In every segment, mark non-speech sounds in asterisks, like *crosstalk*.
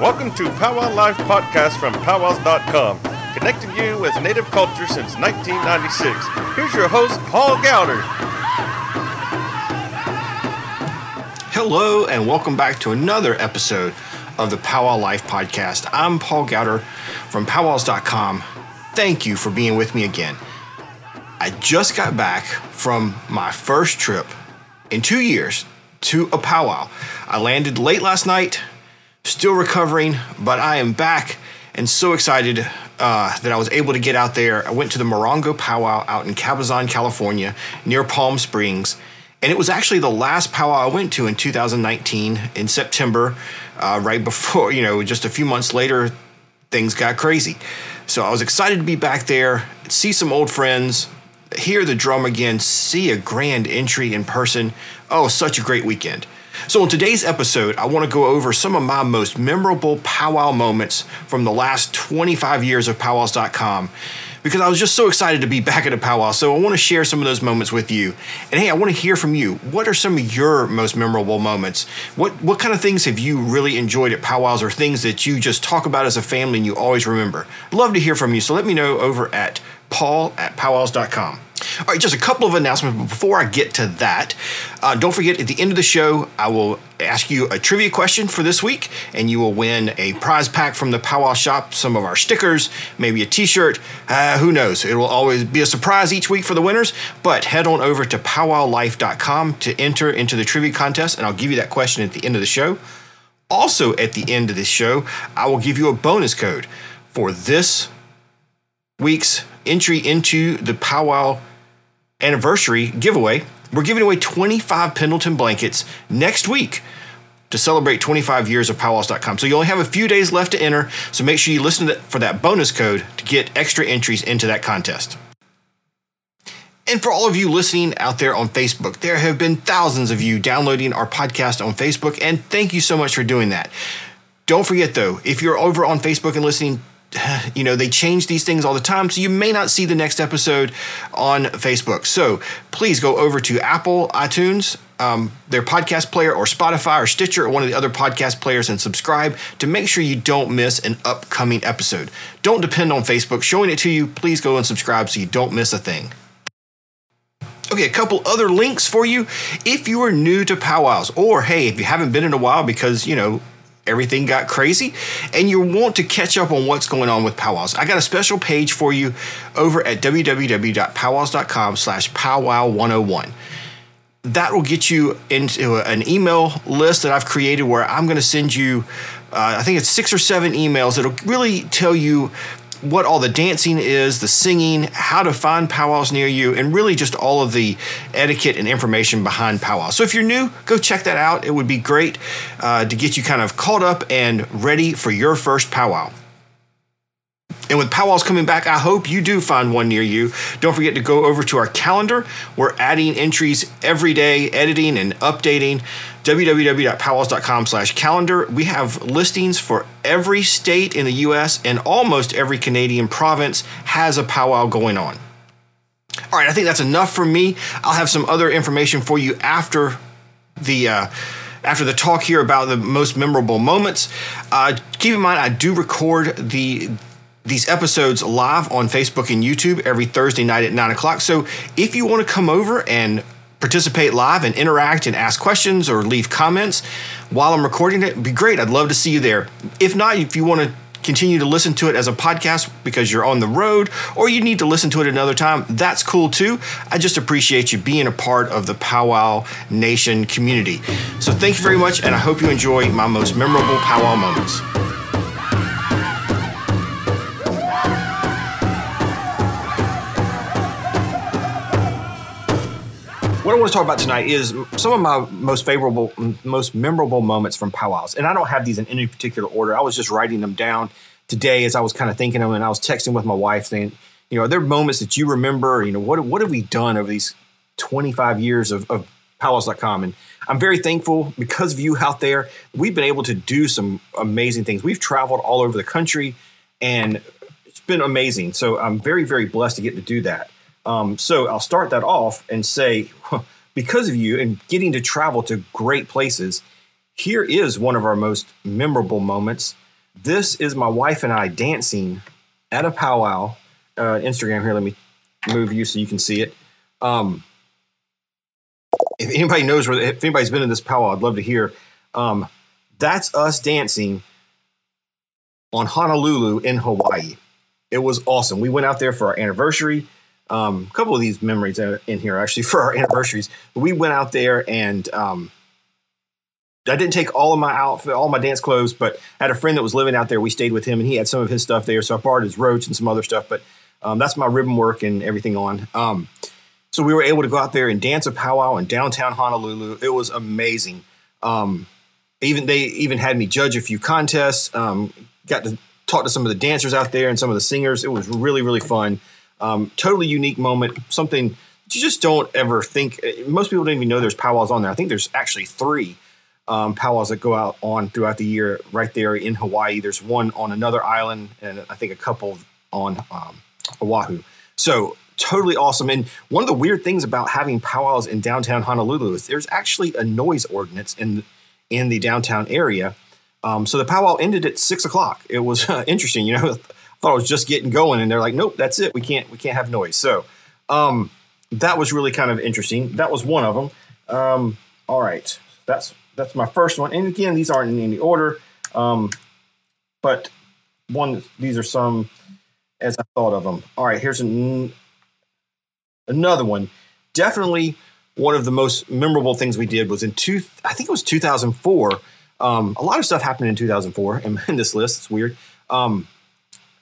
Welcome to Powwow Life Podcast from powwows.com, connecting you with Native culture since 1996. Here's your host, Paul Gowder. Hello, and welcome back to another episode of the Powwow Life Podcast. I'm Paul Gowder from powwows.com. Thank you for being with me again. I just got back from my first trip in two years to a powwow. I landed late last night, still recovering, but I am back and so excited uh, that I was able to get out there. I went to the Morongo Powwow out in Cabazon, California, near Palm Springs. And it was actually the last powwow I went to in 2019 in September, uh, right before, you know, just a few months later, things got crazy. So I was excited to be back there, see some old friends, hear the drum again, see a grand entry in person. Oh, such a great weekend. So, in today's episode, I want to go over some of my most memorable powwow moments from the last 25 years of powwows.com because I was just so excited to be back at a powwow. So, I want to share some of those moments with you. And hey, I want to hear from you. What are some of your most memorable moments? What, what kind of things have you really enjoyed at powwows or things that you just talk about as a family and you always remember? Love to hear from you. So, let me know over at paul at powwows.com. All right, just a couple of announcements. Before I get to that, uh, don't forget at the end of the show, I will ask you a trivia question for this week, and you will win a prize pack from the Powwow Shop, some of our stickers, maybe a t shirt. Uh, who knows? It will always be a surprise each week for the winners. But head on over to powwowlife.com to enter into the trivia contest, and I'll give you that question at the end of the show. Also, at the end of this show, I will give you a bonus code for this week's entry into the Powwow anniversary giveaway. We're giving away 25 Pendleton blankets next week to celebrate 25 years of powwows.com. So you only have a few days left to enter, so make sure you listen for that bonus code to get extra entries into that contest. And for all of you listening out there on Facebook, there have been thousands of you downloading our podcast on Facebook, and thank you so much for doing that. Don't forget though, if you're over on Facebook and listening, *sighs* you know, they change these things all the time, so you may not see the next episode on Facebook. So please go over to Apple, iTunes, um, their podcast player, or Spotify, or Stitcher, or one of the other podcast players, and subscribe to make sure you don't miss an upcoming episode. Don't depend on Facebook showing it to you. Please go and subscribe so you don't miss a thing. Okay, a couple other links for you. If you are new to powwows, or hey, if you haven't been in a while because, you know, everything got crazy and you want to catch up on what's going on with powwows. I got a special page for you over at www.powwows.com slash powwow101 that will get you into an email list that i've created where i'm going to send you uh, i think it's six or seven emails that'll really tell you what all the dancing is, the singing, how to find powwows near you, and really just all of the etiquette and information behind powwows. So if you're new, go check that out. It would be great uh, to get you kind of caught up and ready for your first powwow. And with powwows coming back, I hope you do find one near you. Don't forget to go over to our calendar. We're adding entries every day, editing and updating. www.powwows.com slash calendar. We have listings for every state in the U.S. and almost every Canadian province has a powwow going on. All right, I think that's enough for me. I'll have some other information for you after the uh, after the talk here about the most memorable moments. Uh, keep in mind, I do record the these episodes live on Facebook and YouTube every Thursday night at 9 o'clock. So if you want to come over and participate live and interact and ask questions or leave comments while I'm recording it, be great. I'd love to see you there. If not, if you want to continue to listen to it as a podcast because you're on the road or you need to listen to it another time, that's cool too. I just appreciate you being a part of the Powwow Nation community. So thank you very much, and I hope you enjoy my most memorable powwow moments. What I want to talk about tonight is some of my most favorable, most memorable moments from powwows. And I don't have these in any particular order. I was just writing them down today as I was kind of thinking them, and I was texting with my wife saying, you know, are there moments that you remember? You know, what what have we done over these 25 years of, of powwows.com? And I'm very thankful because of you out there. We've been able to do some amazing things. We've traveled all over the country, and it's been amazing. So I'm very, very blessed to get to do that. Um, so I'll start that off and say, *laughs* because of you and getting to travel to great places, here is one of our most memorable moments. this is my wife and I dancing at a powwow. Uh, Instagram here, let me move you so you can see it. Um, if anybody knows where, if anybody's been in this powwow, I'd love to hear. Um, that's us dancing on Honolulu in Hawaii. It was awesome. We went out there for our anniversary. Um, a couple of these memories in here actually *laughs* for our anniversaries. We went out there and um, I didn't take all of my outfit, all my dance clothes, but I had a friend that was living out there. We stayed with him and he had some of his stuff there. So I borrowed his roach and some other stuff, but um, that's my ribbon work and everything on. Um, so we were able to go out there and dance a powwow in downtown Honolulu. It was amazing. Um, even they even had me judge a few contests. Um, got to talk to some of the dancers out there and some of the singers. It was really really fun. Um, totally unique moment. Something you just don't ever think. Eh, most people don't even know there's powwows on there. I think there's actually three um, powwows that go out on throughout the year right there in Hawaii. There's one on another island, and I think a couple on um, Oahu. So totally awesome. And one of the weird things about having powwows in downtown Honolulu is there's actually a noise ordinance in in the downtown area. Um, so the powwow ended at six o'clock. It was uh, *laughs* interesting, you know. Thought I was just getting going, and they're like, "Nope, that's it. We can't we can't have noise." So um, that was really kind of interesting. That was one of them. Um, all right, that's that's my first one. And again, these aren't in any order, um, but one these are some as I thought of them. All right, here's an, another one. Definitely one of the most memorable things we did was in two. I think it was 2004. Um, a lot of stuff happened in 2004 *laughs* in, in this list. It's weird. Um,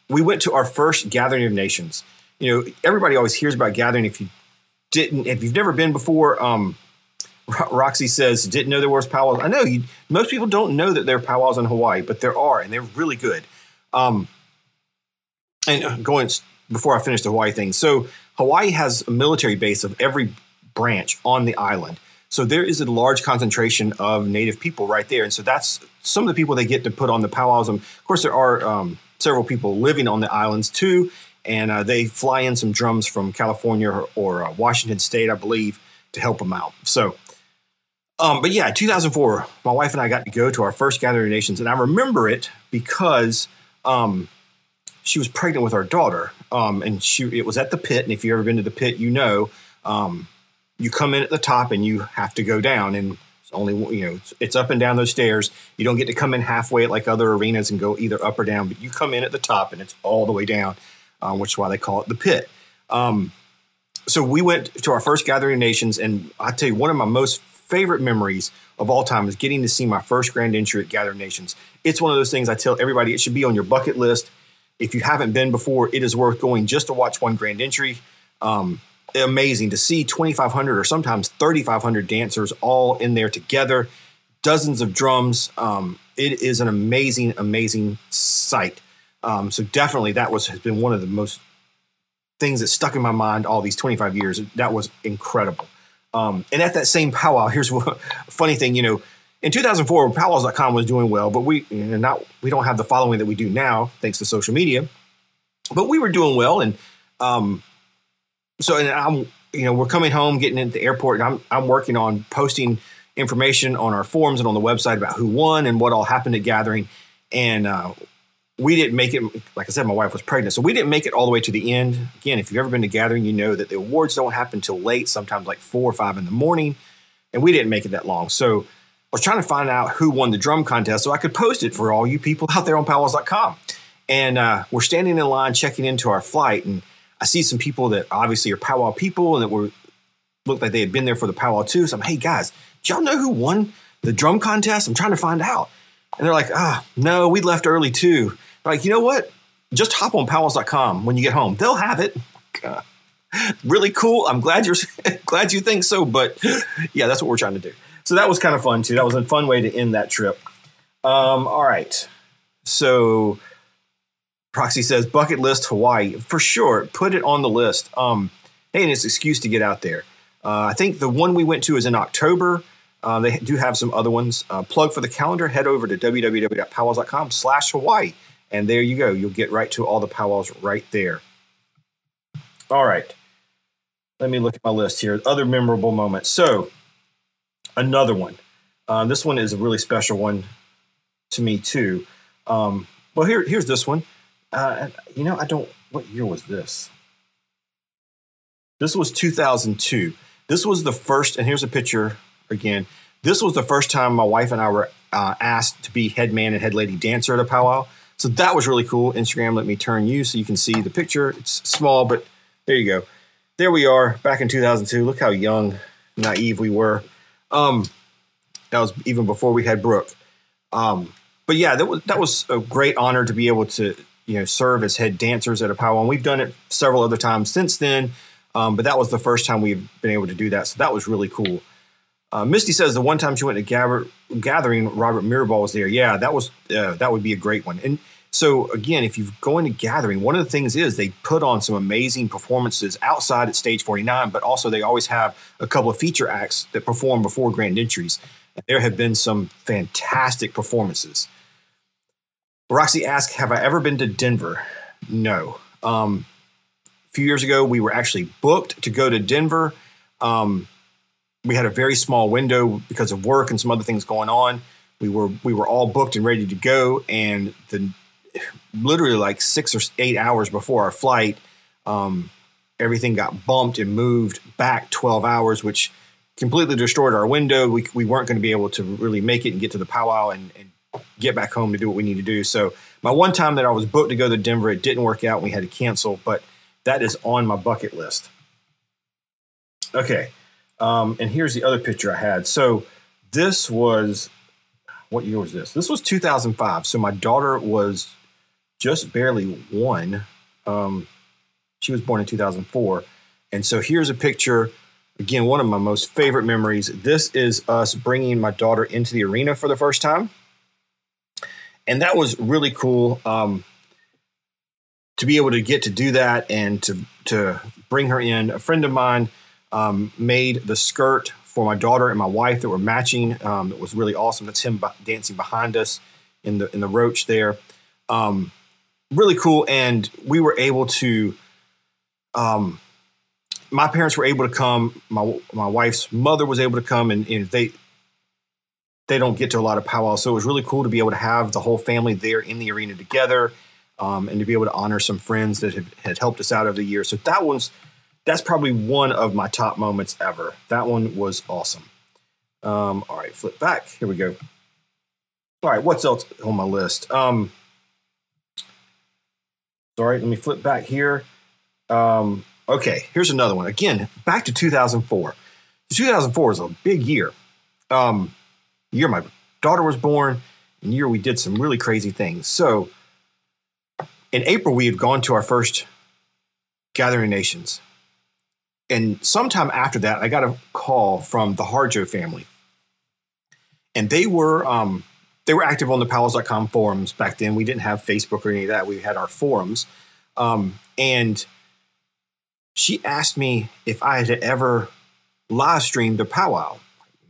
we went to our first gathering of nations. You know, everybody always hears about gathering. If you didn't, if you've never been before, um, Roxy says didn't know there was powwows. I know you, most people don't know that there are powwows in Hawaii, but there are, and they're really good. Um, and uh, going before I finish the Hawaii thing, so Hawaii has a military base of every branch on the island. So there is a large concentration of Native people right there, and so that's some of the people they get to put on the powwows. And of course, there are um, several people living on the islands too, and uh, they fly in some drums from California or, or uh, Washington State, I believe, to help them out. So, um, but yeah, 2004, my wife and I got to go to our first Gathering of Nations, and I remember it because um, she was pregnant with our daughter, um, and she it was at the pit. And if you've ever been to the pit, you know um, you come in at the top and you have to go down, and it's only you know it's, it's, up and down those stairs. You don't get to come in halfway like other arenas and go either up or down, but you come in at the top and it's all the way down, um, which is why they call it the pit. Um, so we went to our first Gathering of Nations, and I tell you, one of my most favorite memories of all time is getting to see my first Grand Entry at Gathering Nations. It's one of those things I tell everybody it should be on your bucket list. If you haven't been before, it is worth going just to watch one Grand Entry. Um, amazing to see 2,500 or sometimes 3,500 dancers all in there together, dozens of drums. Um, it is an amazing, amazing sight. Um, so definitely, that was has been one of the most things that stuck in my mind all these 25 years. That was incredible. Um, and at that same powwow, *laughs* here's a funny thing. You know, in 2004, powwows.com was doing well, but we not we don't have the following that we do now thanks to social media. But we were doing well, and um, so and I'm you know we're coming home, getting into the airport, and I'm I'm working on posting information on our forums and on the website about who won and what all happened at gathering, and uh, we didn't make it. Like I said, my wife was pregnant, so we didn't make it all the way to the end. Again, if you've ever been to gathering, you know that the awards don't happen until late, sometimes like four or five in the morning, and we didn't make it that long. So I was trying to find out who won the drum contest so I could post it for all you people *laughs* out there on powwows.com. And uh, we're standing in line checking into our flight, and I see some people that obviously are powwow people and that were looked like they had been there for the powwow too. So I'm, hey guys, do y'all know who won the drum contest? I'm trying to find out. And they're like, ah, no, we left early too. like, you know what? Just hop on powwows.com when you get home. They'll have it. God. Really cool. I'm glad you're *laughs* glad you think so, but yeah, that's what we're trying to do. So that was kind of fun too. That was a fun way to end that trip. Um, all right. So Roxy says bucket list Hawaii for sure. Put it on the list. Um, hey, and it's an excuse to get out there. Uh, I think the one we went to is in October. Uh, they do have some other ones. Uh, plug for the calendar. Head over to www.powwows.com slash Hawaii. And there you go. You'll get right to all the powwows right there. All right. Let me look at my list here. Other memorable moments. So, another one. Uh, this one is a really special one to me, too. Um, Well, here here's this one. Uh, you know, I don't. What year was this? This was 2002. This was the first, and here's a picture again. This was the first time my wife and I were uh, asked to be head man and head lady dancer at a powwow. So that was really cool. Instagram let me turn you so you can see the picture. It's small, but there you go. There we are back in 2002. Look how young, naive we were. Um, that was even before we had Brooke. Um, but yeah, that was that was a great honor to be able to you know serve as head dancers at a powwow. And we've done it several other times since then. Um, but that was the first time we've been able to do that. So that was really cool. Uh, Misty says the one time she went to gather, gathering, Robert Mirabal was there. Yeah, that was uh, that would be a great one. And so again, if you go into gathering, one of the things is they put on some amazing performances outside at stage 49, but also they always have a couple of feature acts that perform before grand entries. There have been some fantastic performances. Roxy asked, "Have I ever been to Denver?" No. Um, a few years ago, we were actually booked to go to Denver. Um, we had a very small window because of work and some other things going on. We were we were all booked and ready to go, and the literally like six or eight hours before our flight, um, everything got bumped and moved back 12 hours, which completely destroyed our window. We, we weren't going to be able to really make it and get to the powwow and, and, get back home to do what we need to do. So my one time that I was booked to go to Denver, it didn't work out. We had to cancel, but that is on my bucket list. Okay. Um, and here's the other picture I had. So this was, what year was this? This was 2005. So my daughter was just barely one. Um, she was born in 2004. And so here's a picture. Again, one of my most favorite memories. This is us bringing my daughter into the arena for the first time. And that was really cool um, to be able to get to do that and to, to bring her in. A friend of mine um, made the skirt for my daughter and my wife that were matching. Um, it was really awesome. That's him dancing behind us in the in the roach there. Um, really cool. And we were able to, um, my parents were able to come. My my wife's mother was able to come, and, and they they don't get to a lot of powwows, so it was really cool to be able to have the whole family there in the arena together, um, and to be able to honor some friends that had, had helped us out over the years. So that was that's probably one of my top moments ever. That one was awesome. Um, all right, flip back. Here we go. All right, what's else on my list? Um, Sorry, let me flip back here. Um, okay, here's another one. Again, back to 2004. 2004 is a big year. Um, year my daughter was born, and year we did some really crazy things. So, in April, we had gone to our first Gathering Nations. And sometime after that, I got a call from the Harjo family. And they were um, they were active on the powwows.com forums back then. We didn't have Facebook or any of that. We had our forums. Um, and she asked me if I had ever live streamed a powwow.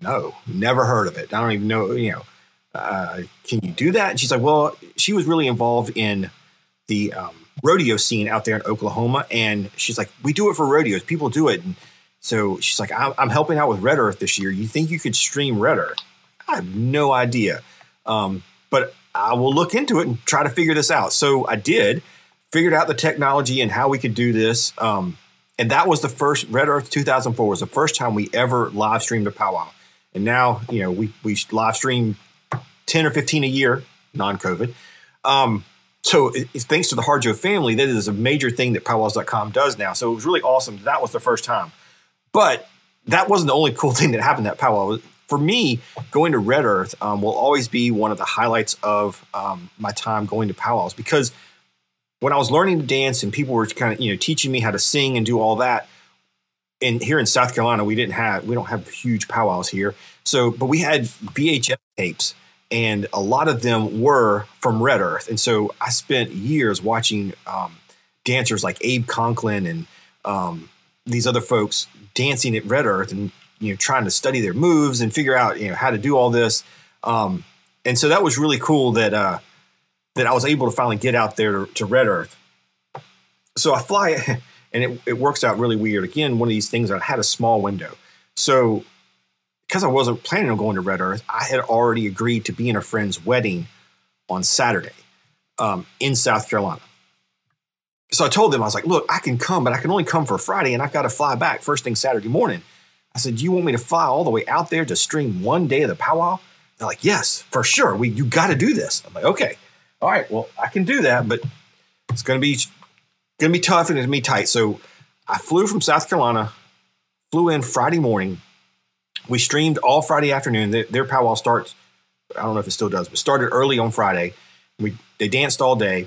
No, never heard of it. I don't even know, you know, uh, can you do that? And she's like, well, she was really involved in the um, rodeo scene out there in Oklahoma. And she's like, we do it for rodeos. People do it. And so she's like, I'm helping out with Red Earth this year. You think you could stream Red Earth? I have no idea. Um, but I will look into it and try to figure this out. So I did, figured out the technology and how we could do this. Um, and that was the first Red Earth 2004 was the first time we ever live streamed a powwow. And now, you know, we, we live stream 10 or 15 a year, non COVID. Um, so it, thanks to the Harjo family, that is a major thing that powwows.com does now. So it was really awesome. That was the first time. But that wasn't the only cool *laughs* thing that happened at powwow for me, going to Red Earth um, will always be one of the highlights of um, my time going to powwows because when I was learning to dance and people were kind of you know teaching me how to sing and do all that. And here in South Carolina, we didn't have we don't have huge powwows here. So, but we had VHS tapes, and a lot of them were from Red Earth. And so I spent years watching um, dancers like Abe Conklin and um, these other folks dancing at Red Earth and you know trying to study their moves and figure out you know how to do all this. Um, and so that was really cool that uh, that I was able to finally get out there to Red Earth. So I fly, *laughs* and it, it works out really weird. Again, one of these things I had a small window, so because I wasn't planning on going to Red Earth, I had already agreed to be in a friend's wedding on Saturday. um, in South Carolina. So I told them, I was like, look, I can come, but I can only come for Friday and I've got to fly back first thing Saturday morning. I said, do you want me to fly all the way out there to stream one day of the powwow? They're like, yes, for sure. We, you got to do this. I'm like, okay, all right, well, I can do that, but it's going to be going to be tough and it's going to be tight. So I flew from South Carolina, flew in Friday morning. We streamed all Friday afternoon. Their, their powwow starts, I don't know if it still does, but started early on Friday. We they danced all day.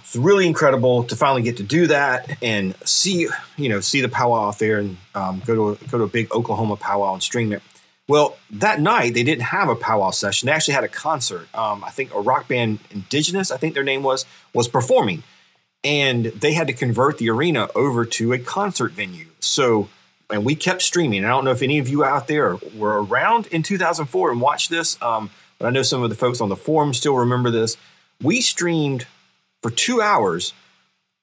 It's really incredible to finally get to do that and see, you know, see the powwow out there and um, go to a, go to a big Oklahoma powwow and stream it. Well, that night they didn't have a powwow session. They actually had a concert. Um, I think a rock band, Indigenous, I think their name was, was performing, and they had to convert the arena over to a concert venue. So, and we kept streaming. I don't know if any of you out there were around in 2004 and watched this, um, but I know some of the folks on the forum still remember this. We streamed for two hours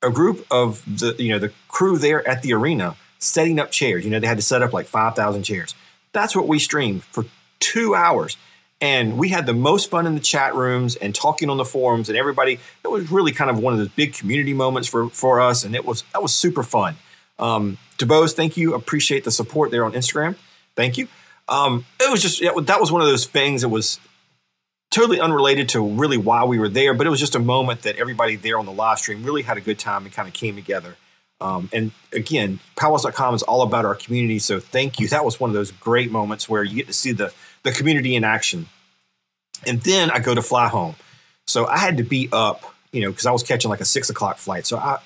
a group of the you know the crew there at the arena setting up chairs. You know they had to set up like 5,000 chairs that's what we streamed for two hours. And we had the most fun in the chat rooms and talking on the forums and everybody. It was really kind of one of those big community moments for, for us. And it was that was super fun. Um, DeBose, thank you. Appreciate the support there on Instagram. Thank you. Um, it was just that was one of those things that was totally unrelated to really why we were there, but it was just a moment that everybody there on the live stream really had a good time and kind of came together. Um, and again, powwows.com is all about our community. So thank you. That was one of those great moments where you get to see the, the community in action. And then I go to fly home. So I had to be up, you know, because I was catching like a six o'clock flight. So I,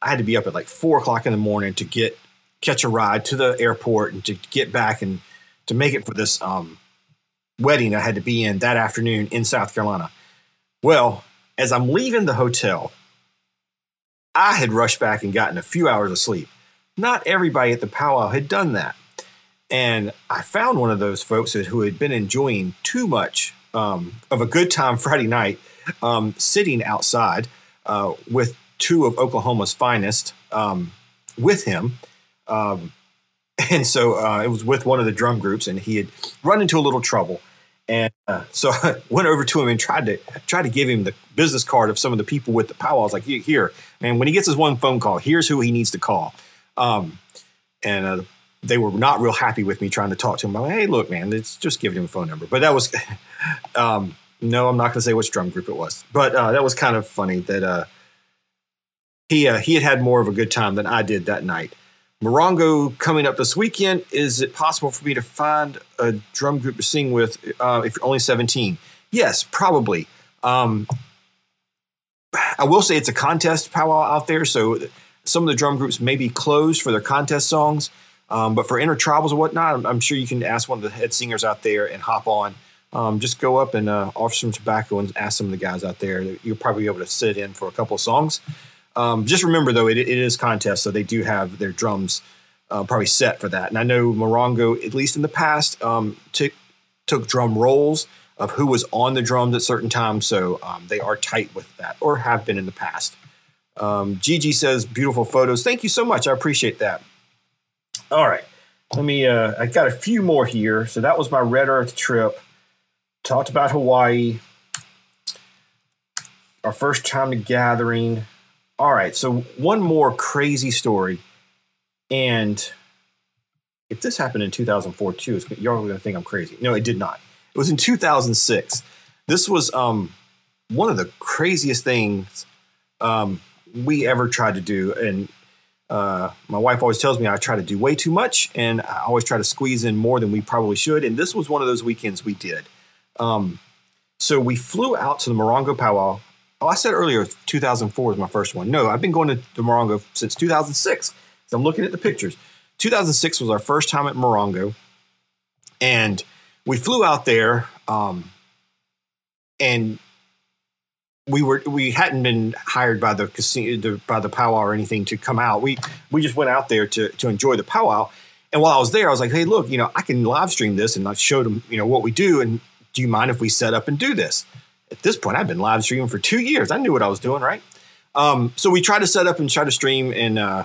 I had to be up at like four o'clock in the morning to get catch a ride to the airport and to get back and to make it for this um, wedding I had to be in that afternoon in South Carolina. Well, as I'm leaving the hotel, I had rushed back and gotten a few hours of sleep. Not everybody at the powwow had done that. And I found one of those folks who had been enjoying too much um, of a good time *laughs* Friday night, um, sitting outside uh, with two of Oklahoma's finest um, with him. Um, *laughs* and so uh, it was with one of the drum groups, and he had run into a little trouble. And uh, so *laughs* I went over to him and tried to try to give him the business card of some of the people with the powwow. Was like, here, and when he gets his one phone call, here's who he needs to call. Um, and uh, they were not real happy with me trying to talk to him. I'm like, hey, look, man, it's just giving him a phone number. But that was, *laughs* um, no, I'm not going to say which drum group it was. But uh, that was kind of funny that uh, he uh, he had had more of a good time than I did that night. Morongo coming up this weekend. Is it possible for me to find a drum group to sing with uh, if you're only 17? Yes, probably. Um, I will say it's a contest powwow out there, so some of the drum groups may be closed for their contest songs. Um, but for intertribals and whatnot, I'm, I'm, sure you can ask one of the head singers out there and hop on. Um, just go up and uh, offer some tobacco and ask some of the guys out there. You'll probably be able to sit in for a couple of songs. Um, just remember though, it, it is contest, so they do have their drums uh, probably set for that. And I know Morongo, at least in the past, um, took took drum rolls of who was on the drums at certain times, so um, they are tight with that, or have been in the past. Um, Gigi says, "Beautiful photos. Thank you so much. I appreciate that." All right, let me. Uh, I got a few more here. So that was my Red Earth trip. Talked about Hawaii. Our first time to gathering. All right, so one more crazy story, and if this happened in 2004 too, you're going to think I'm crazy. No, it did not. It was in 2006. This was um, one of the craziest things um, we ever tried to do, and uh, my wife always tells me I try to do way too much, and I always try to squeeze in more than we probably should. And this was one of those weekends we did. Um, so we flew out to the Morongo Powwow Oh, I said earlier 2004 was my first one. No, I've been going to the Morongo since 2006. So I'm looking at the pictures. 2006 was our first time at Morongo, and we flew out there, um, and we were we hadn't been hired by the casino by the powwow or anything to come out. We we just went out there to to enjoy the powwow. And while I was there, I was like, "Hey, look, you know, I can live stream this," and I showed them, you know, what we do. And do you mind if we set up and do this? at this point, I've been live streaming for two years. I knew what I was doing, right? Um, so we tried to set up and try to stream, and uh,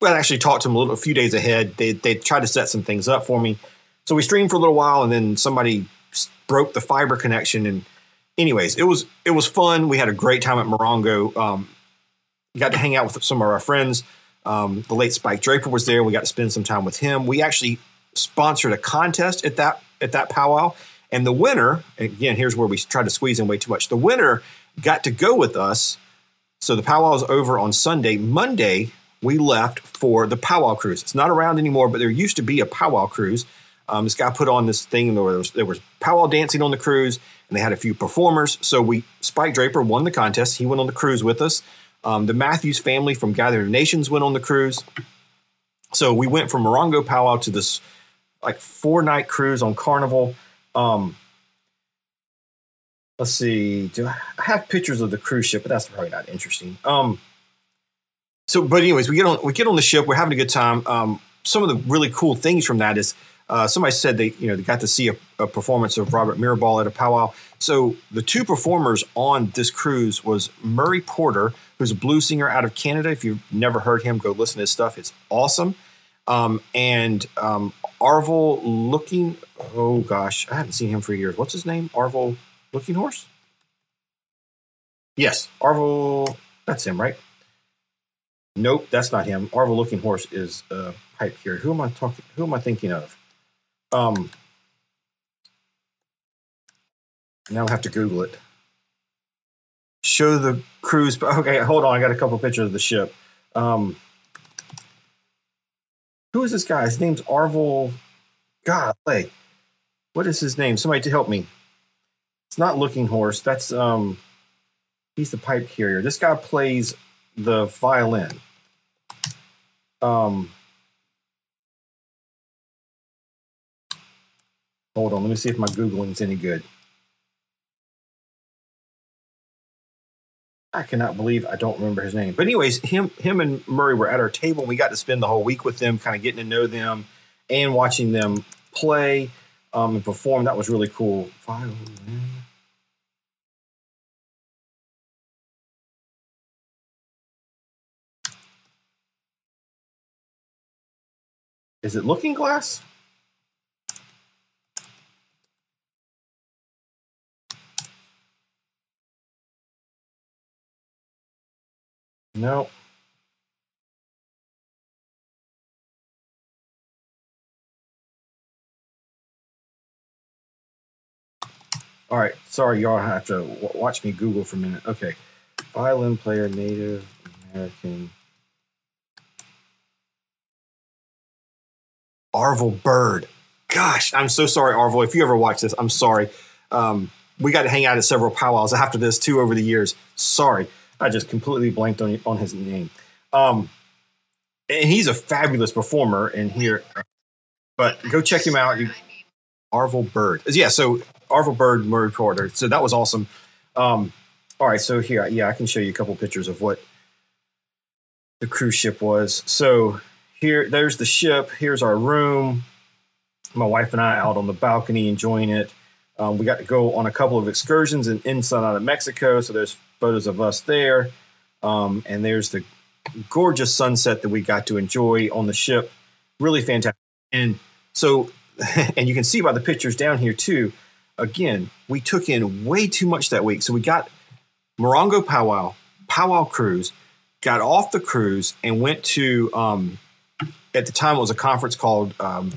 well, I actually talked to them a little a few days ahead. They they tried to set some things up for me. So we streamed for a little while, and then somebody broke the fiber connection, and anyways, it was it was fun. We had a great time at Morongo. Um, got to hang out with some of our friends. Um, the late Spike Draper was there. We got to spend some time with him. We actually sponsored a contest at that at that powwow, and the winner again here's where we tried to squeeze in way too much. The winner got to go with us. So the powwow was over on Sunday. Monday we left for the powwow cruise. It's not around anymore, but there used to be a powwow cruise. Um, this guy put on this thing. There was there was powwow dancing on the cruise, and they had a few performers. So we Spike Draper won the contest. He went on the cruise with us. Um, the Mathews family from Gathering Nations went on the cruise. So we went from Morongo Powwow to this like four night cruise on Carnival. Um, let's see. Do I have pictures of the cruise ship? But that's probably not interesting. Um, so, but anyways, we get on we get on the ship. We're having a good time. Um, some of the really cool things from that is uh, somebody said they you know they got to see a, a, performance of Robert Mirabal at a powwow. So the two performers on this cruise was Murray Porter, who's a blues singer out of Canada. If you've never heard him, go listen to his stuff. It's awesome. Um, and um, Arvel looking. Oh gosh, I haven't seen him for years. What's his name? Arvel looking horse. Yes, Arvel. That's him, right? Nope, that's not him. Arvel looking horse is uh, pipe here. Who am I talking? Who am I thinking of? Um, now I have to Google it. Show the cruise. *laughs* Okay, hold on. I got a couple pictures of the ship. Um, who is this guy? His name's Arvel. God, like, what is his name? Somebody to help me. It's not Looking Horse. That's um, he's the pipe carrier. This guy plays the violin. Um, hold on, let me see if my Googling's any good. I cannot believe I don't remember his name. But anyways, him him and Murray were at our table and we got to spend the whole week with them, kind of getting to know them and watching them play um, and perform. That was really cool. Is it Looking Glass? No. All right, sorry, y'all have to watch me Google for a minute. Okay, violin player, Native American. Arvel Bird. Gosh, I'm so sorry, Arvel. If you ever watch this, I'm sorry. Um, we got to hang out at several powwows after this too over the years. Sorry. I just completely blanked on on his name. Um, and he's a fabulous performer in here. But go check him out. You, Arvel Bird. Yeah, so Arvel Bird, Murray Porter. So that was awesome. Um, all right, so here, yeah, I can show you a couple pictures of what the cruise ship was. So here, there's the ship. Here's our room. My wife and I out on the balcony enjoying it. Um, we got to go on a couple of excursions in inside out of Mexico. So there's photos of us there. Um, and there's the gorgeous sunset that we got to enjoy on the ship. Really fantastic. And so, *laughs* and you can see by the pictures down here too. Again, we took in way too much that week. So we got Morongo Powwow, Powwow Cruise, got off the cruise and went to, um, at the time, it was a conference called um,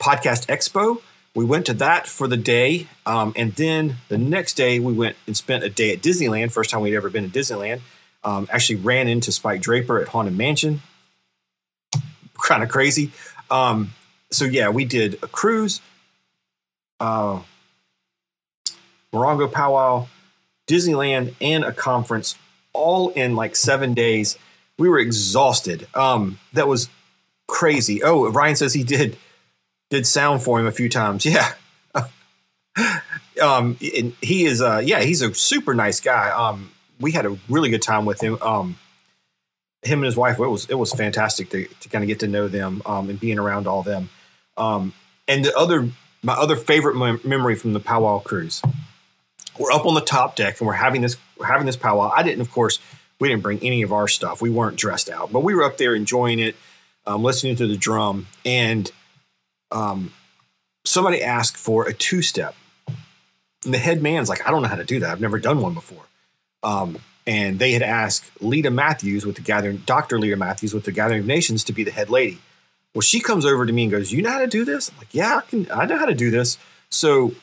Podcast Expo we went to that for the day. Um, and then the next day, we went and spent a day at Disneyland. First time we'd ever been to Disneyland. Um, actually ran into Spike Draper at Haunted Mansion. Kind of crazy. Um, so, yeah, we did a cruise, uh, Morongo Powwow, Disneyland, and a conference all in like seven days. We were exhausted. Um, that was crazy. Oh, Ryan says he did did sound for him a few times. *laughs* Yeah. um, he is, uh, yeah, he's a super nice guy. Um, we had a really good time with him. Um, him and his wife, it was, it was fantastic to, to kind of get to know them, um, and being around all them. Um, and the other, my other favorite mem- memory from the powwow cruise, we're up on the top deck and we're having this, we're having this powwow. I didn't, of course, we didn't bring any of our stuff. We weren't dressed out, but we were up there enjoying it, um, listening to the drum and, um, somebody asked for a two step. And the head man's like, I don't know how to do that. I've never done one before. Um, and they had asked Lita Mathews with the Gathering, Dr. Lita Mathews with the Gathering of Nations to be the head lady. Well, she comes over to me and goes, "You know how to do this?" I'm like, "Yeah, I can. I know how to do this." So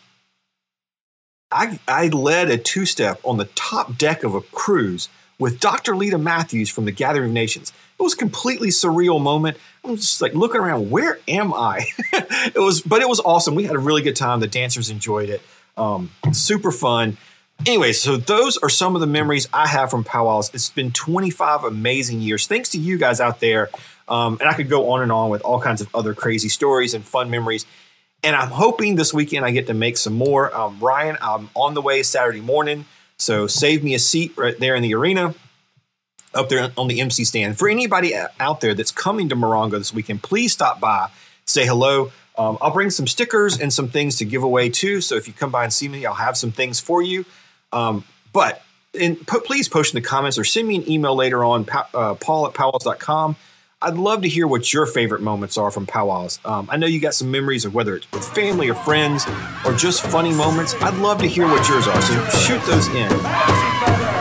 I I led a two step on the top deck of a cruise with Dr. Lita Mathews from the Gathering of Nations. It was a completely surreal moment. I was just like looking around, where am I? *laughs* it was, but it was awesome. We had a really good time. The dancers enjoyed it. Um, super fun. Anyway, so those are some of the memories I have from powwows. It's been 25 amazing years. Thanks to you guys out there. Um, and I could go on and on with all kinds of other crazy stories and fun memories. And I'm hoping this weekend I get to make some more. Um, Ryan, I'm on the way Saturday morning. So save me a seat right there in the arena up there on the MC stand. For anybody out there that's coming to Morongo this weekend, please stop by, say hello. Um, I'll bring some stickers and some things to give away too. So if you come by and see me, I'll have some things for you. Um, but in, please post in the comments or send me an email later on, uh, paul at powwows.com. I'd love to hear what your favorite moments are from powwows. Um, I know you got some memories of whether it's with family or friends or just funny moments. I'd love to hear what yours are, so shoot those in.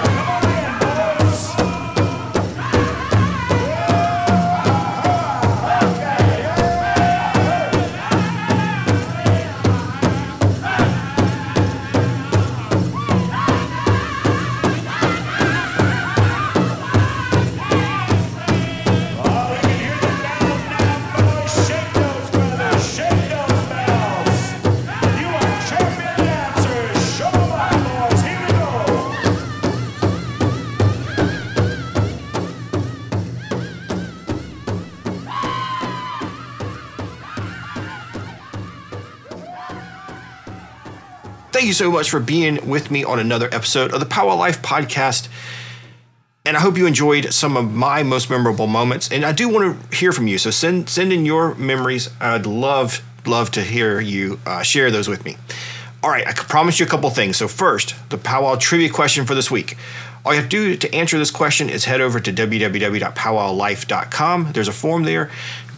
You so much for being with me on another episode of the Powwow Life podcast. And I hope you enjoyed some of my most memorable moments. And I do want to hear from you. So send send in your memories. I'd love love to hear you uh, share those with me. All right, I promise you a couple things. So first, the powwow trivia question for this week. All you have to do to answer this question is head over to www.powwowlife.com. There's a form there.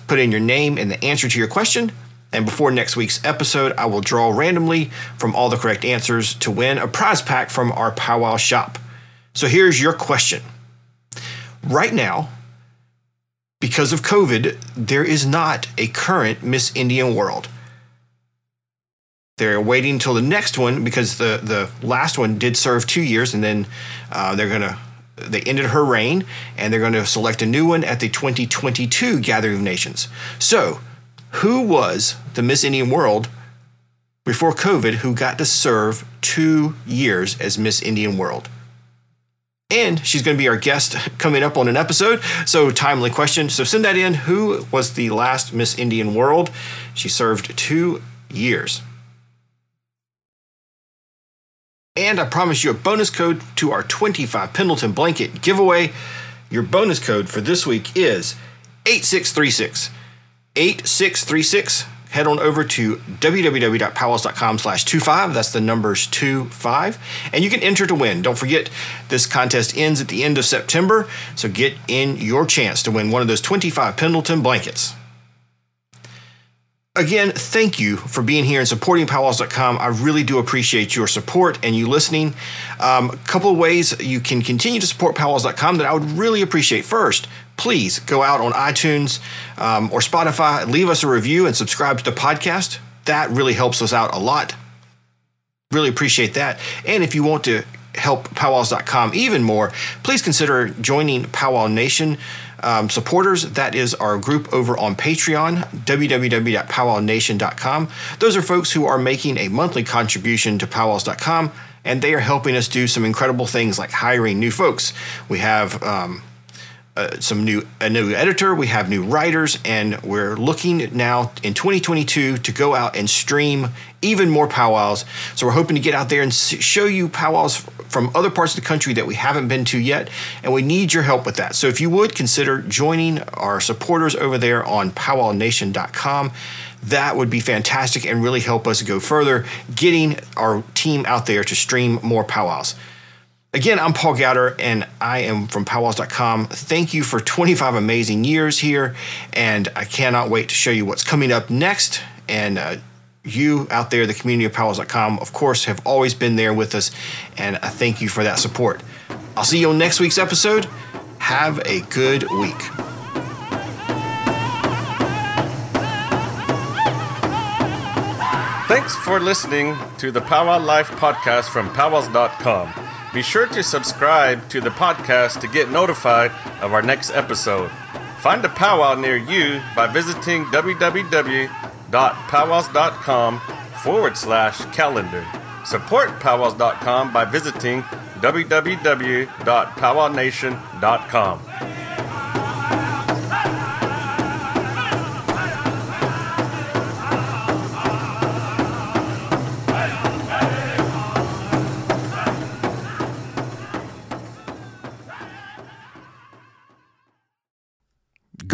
Put in your name and the answer to your question. And before next week's episode, I will draw randomly from all the correct answers to win a prize pack from our powwow shop. So here's your question. Right now, because of COVID, there is not a current Miss Indian World. They're waiting until the next one because the, the last one did serve two years and then uh, they're to they ended her reign and they're going to select a new one at the 2022 Gathering of Nations. So, who was the Miss Indian World before COVID who got to serve two years as Miss Indian World? And she's going to be our guest coming up on an episode. So, timely question. So, send that in. Who was the last Miss Indian World? She served two years. And I promise you a bonus code to our 25 Pendleton blanket giveaway. Your bonus code for this week is 8636. 8636 head on over to www.powwows.com slash 25 that's the numbers 25 and you can enter to win don't forget this contest ends at the end of september so get in your chance to win one of those 25 pendleton blankets Again, thank you for being here and supporting powwows.com. I really do appreciate your support and you listening. Um, a couple of ways you can continue to support powwows.com that I would really appreciate. First, please go out on iTunes um, or Spotify, leave us a review, and subscribe to the podcast. That really helps us out a lot. Really appreciate that. And if you want to help powwows.com even more, please consider joining Powwow Nation um, supporters. That is our group over on Patreon, www.powwownation.com. Those are folks who are making a monthly contribution to powwows.com, and they are helping us do some incredible things like hiring new folks. We have um, uh, some new a new editor, we have new writers, and we're looking now in 2022 to go out and stream even more powwows. So we're hoping to get out there and show you powwows from other parts of the country that we haven't been to yet, and we need your help with that. So if you would consider joining our supporters over there on powwownation.com, that would be fantastic and really help us go further, getting our team out there to stream more powwows. Again, I'm Paul Gowder, and I am from powwows.com. Thank you for 25 amazing years here, and I cannot wait to show you what's coming up next. And uh, you out there, the community of powwows.com, of course, have always been there with us, and I thank you for that support. I'll see you on next week's episode. Have a good week. Thanks for listening to the Powwow Life podcast from powwows.com. Be sure to subscribe to the podcast to get notified of our next episode. Find a powwow near you by visiting www.powwows.com forward slash calendar. Support powwows.com by visiting www.powwownation.com.